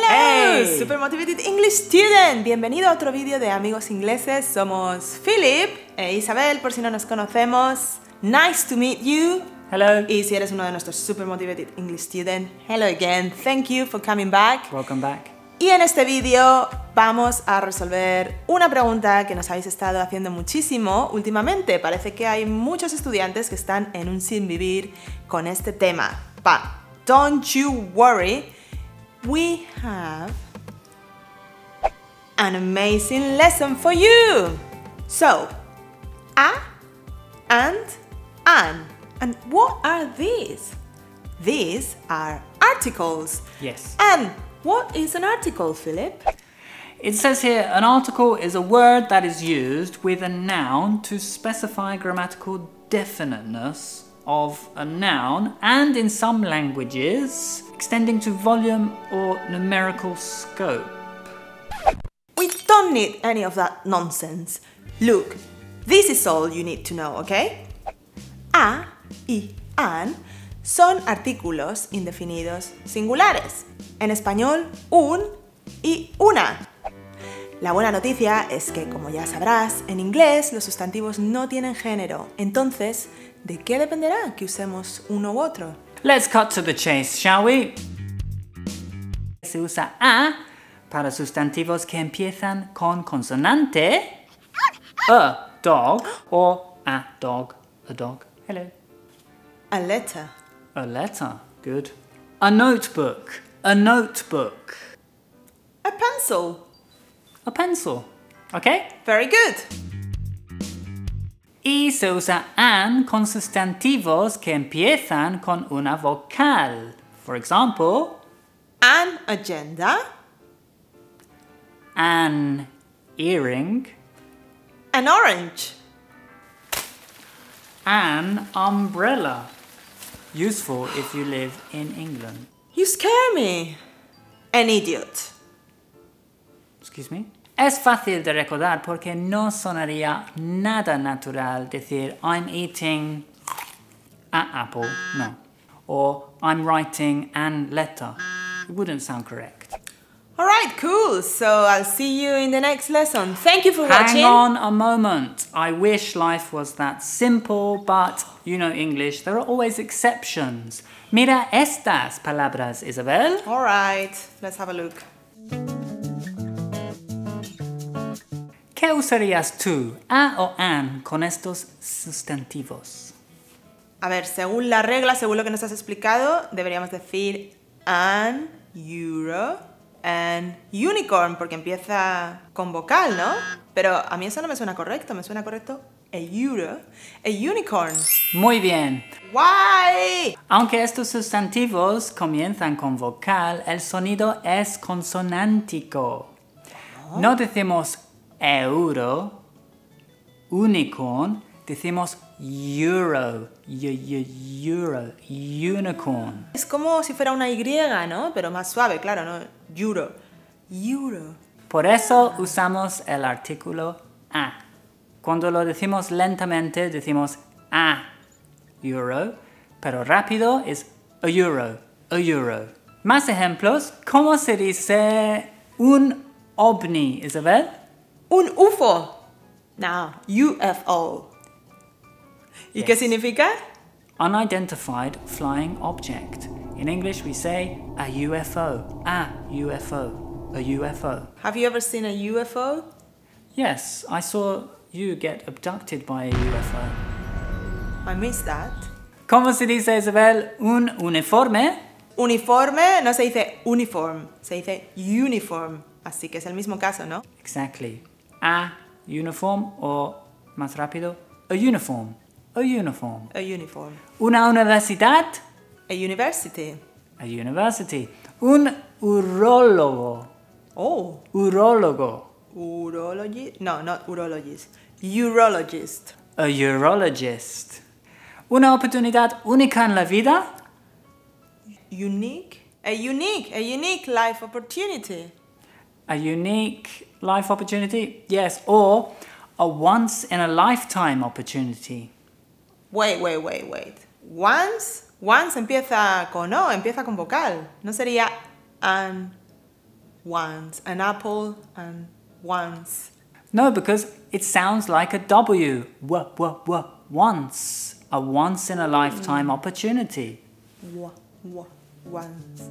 Hello, Hey. Super Motivated English Student. Bienvenido a otro vídeo de Amigos Ingleses. Somos Philip e Isabel, por si no nos conocemos. Nice to meet you. Hello. Y si eres uno de nuestros Super Motivated English Student, hello again. Thank you for coming back. Welcome back. Y en este vídeo vamos a resolver una pregunta que nos habéis estado haciendo muchísimo últimamente. Parece que hay muchos estudiantes que están en un sin vivir con este tema. But don't you worry, we have an amazing lesson for you. So, a and an. And what are these? These are articles. Yes. And what is an article, Philip? It says here an article is a word that is used with a noun to specify grammatical definiteness of a noun and in some languages extending to volume or numerical scope. We don't need any of that nonsense. Look, this is all you need to know, okay? A y an son artículos indefinidos singulares. En español, un y una. La buena noticia es que, como ya sabrás, en inglés los sustantivos no tienen género. Entonces, ¿de qué dependerá que usemos uno u otro? Let's cut to the chase, shall we? Se usa a para sustantivos que empiezan con consonante, a dog, o a dog, a dog. Hello. A letter. A letter, good. A notebook, a notebook. A pencil. A pencil, okay? Very good. Y se usa an con sustantivos que empiezan con una vocal. For example, An agenda. an earring, An orange. an umbrella. Useful if you live in England. You scare me. An idiot. Excuse me. Es fácil de recordar porque no sonaría nada natural decir I'm eating an apple, no. Or I'm writing an letter. It wouldn't sound correct. Alright, cool. So I'll see you in the next lesson. Thank you for Hang watching. Hang on a moment. I wish life was that simple, but you know English, there are always exceptions. Mira estas palabras, Isabel. Alright, let's have a look. ¿Qué usarías tú, a o an, con estos sustantivos? A ver, según la regla, según lo que nos has explicado, deberíamos decir an euro and unicorn, porque empieza con vocal, ¿no? Pero a mí eso no me suena correcto, me suena correcto a euro, a unicorn. Muy bien. Why? Aunque estos sustantivos comienzan con vocal, el sonido es consonántico. No decimos euro, unicorn, decimos euro, euro, unicorn. Es como si fuera una Y, ¿no? Pero más suave, claro, ¿no? Euro. Euro. Por eso usamos el artículo a. Cuando lo decimos lentamente decimos a euro, pero rápido es a euro, a euro. Más ejemplos, ¿cómo se dice un ovni, Isabel? Un UFO. Now, UFO. ¿Y qué significa? Unidentified flying object. In English we say a UFO, a UFO, a UFO. Have you ever seen a UFO? Yes, I saw you get abducted by a UFO. I missed that. ¿Cómo se dice, Isabel, un uniforme? Uniforme no se dice uniform, se dice uniform. Así que es el mismo caso, ¿no? Exactly. A uniform o, más rápido, a uniform. A uniform. A uniform. Una universidad? A university. A university. Un urólogo. Oh, Urólogo. urologist. No, not urologist. Urologist. A urologist. Una oportunidad única en la vida? Unique. A unique, a unique life opportunity. A unique life opportunity? Yes. Or a once in a lifetime opportunity. Wait, wait, wait, wait. Once, once empieza con O, empieza con vocal. No sería an once. An apple and once. No, because it sounds like a W. W, w, w. Once. A once in a lifetime opportunity. Wa- wa- once.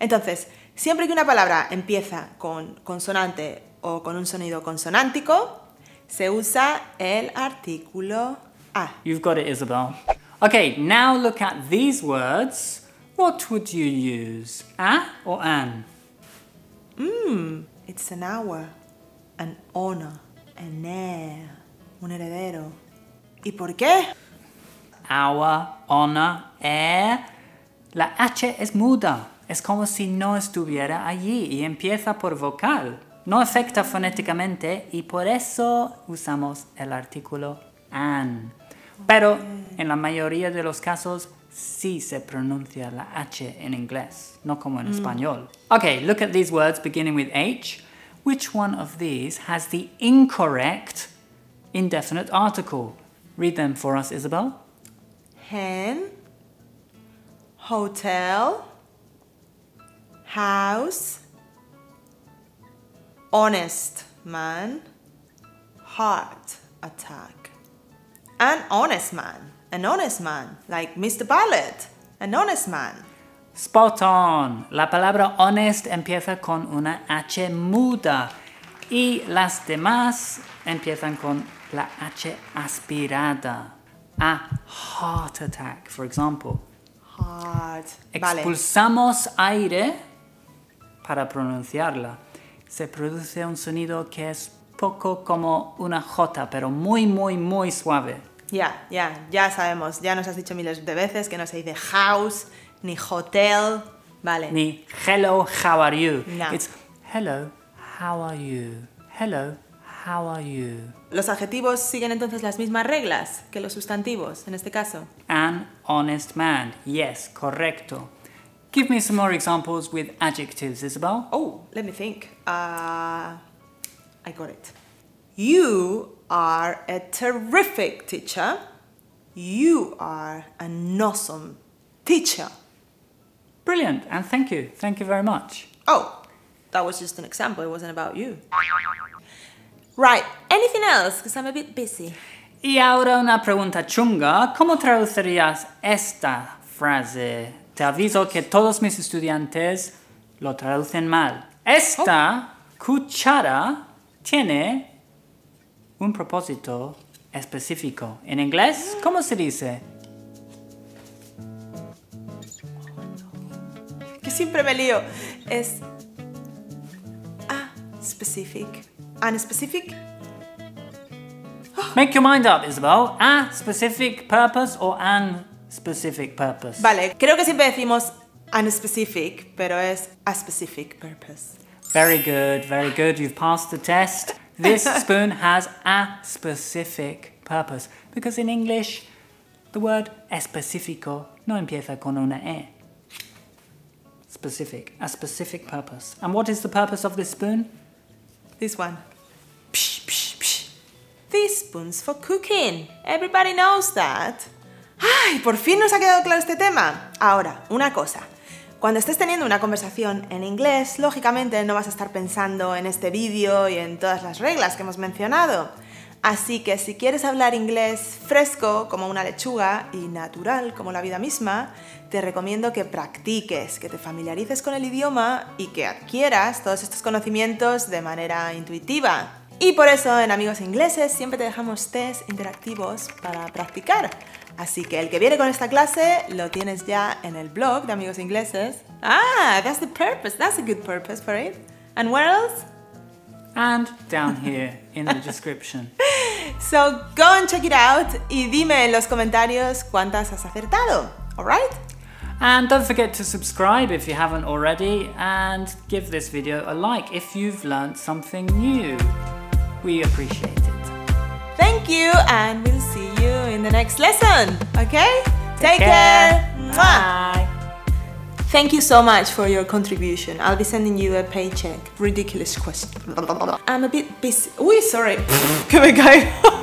Entonces, siempre que una palabra empieza con consonante o con un sonido consonántico, se usa el artículo a. You've got it, Isabel. Okay, now look at these words. What would you use? A or an? It's an hour, an honor, an heir, un heredero. ¿Y por qué? Our, honor, heir. La H es muda. Es como si no estuviera allí y empieza por vocal. No afecta fonéticamente y por eso usamos el artículo an. Pero en la mayoría de los casos sí se pronuncia la H en inglés, no como en español. Okay, look at these words beginning with H. Which one of these has the incorrect indefinite article? Read them for us, Isabel. Hen, hotel, house, honest man, heart attack. An honest man, an honest man, like Mr. Ballet, an honest man. Spot on. La palabra honest empieza con una H muda y las demás empiezan con la H aspirada. A heart attack, for example. Heart. Vale. Expulsamos aire para pronunciarla. Se produce un sonido que es poco como una J, pero muy, muy, muy suave. Ya, ya, ya sabemos. Ya nos has dicho miles de veces que no se dice house ni hotel. Vale. Ni hello, how are you? No. It's hello, how are you? Hello, how are you? Los adjetivos siguen entonces las mismas reglas que los sustantivos, en este caso. An honest man. Yes, correcto. Give me some more examples with adjectives, Isabel. Oh, let me think. Uh, I got it. You are a terrific teacher. You are an awesome teacher. Brilliant, and thank you. Thank you very much. Oh, that was just an example. It wasn't about you. Right. Anything else? Because I'm a bit busy. Y ahora una pregunta chunga. ¿Cómo traducirías esta frase? Te aviso que todos mis estudiantes lo traducen mal. Esta cuchara tiene un propósito específico. En inglés, ¿cómo se dice? Que siempre me lío. Es. A specific. An specific. Make your mind up, Isabel. A specific purpose or an specific purpose? Vale, creo que siempre decimos an specific, pero es a specific purpose. Very good, very good. You've passed the test. This spoon has a specific purpose because in English the word específico no empieza con una e. Specific, a specific purpose. And what is the purpose of this spoon? This one. Psh, psh, psh. This spoon's for cooking. Everybody knows that. ¡Ay! Por fin nos ha quedado claro este tema. Ahora, una cosa. Cuando estés teniendo una conversación en inglés, lógicamente no vas a estar pensando en este vídeo y en todas las reglas que hemos mencionado. Así que si quieres hablar inglés fresco como una lechuga y natural como la vida misma, te recomiendo que practiques, que te familiarices con el idioma y que adquieras todos estos conocimientos de manera intuitiva. Y por eso en Amigos Ingleses siempre te dejamos test interactivos para practicar. Así que el que viene con esta clase lo tienes ya en el blog de Amigos Ingleses. Ah, that's the purpose. That's a good purpose for it. And where else? And down here in the description. So go and check it out y dime en los comentarios cuántas has acertado. Alright? And don't forget to subscribe if you haven't already and give this video a like if you've learnt something new. We appreciate it. Thank you and we'll see you in the next lesson. Okay? Take, care. Mwah. Bye. Thank you so much for your contribution. I'll be sending you a paycheck. Ridiculous question. I'm a bit busy. Uy, sorry. que me caigo.